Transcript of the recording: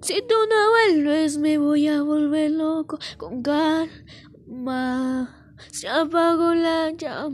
Si tú no vuelves me voy a volver loco con calma. Se apagó la llama.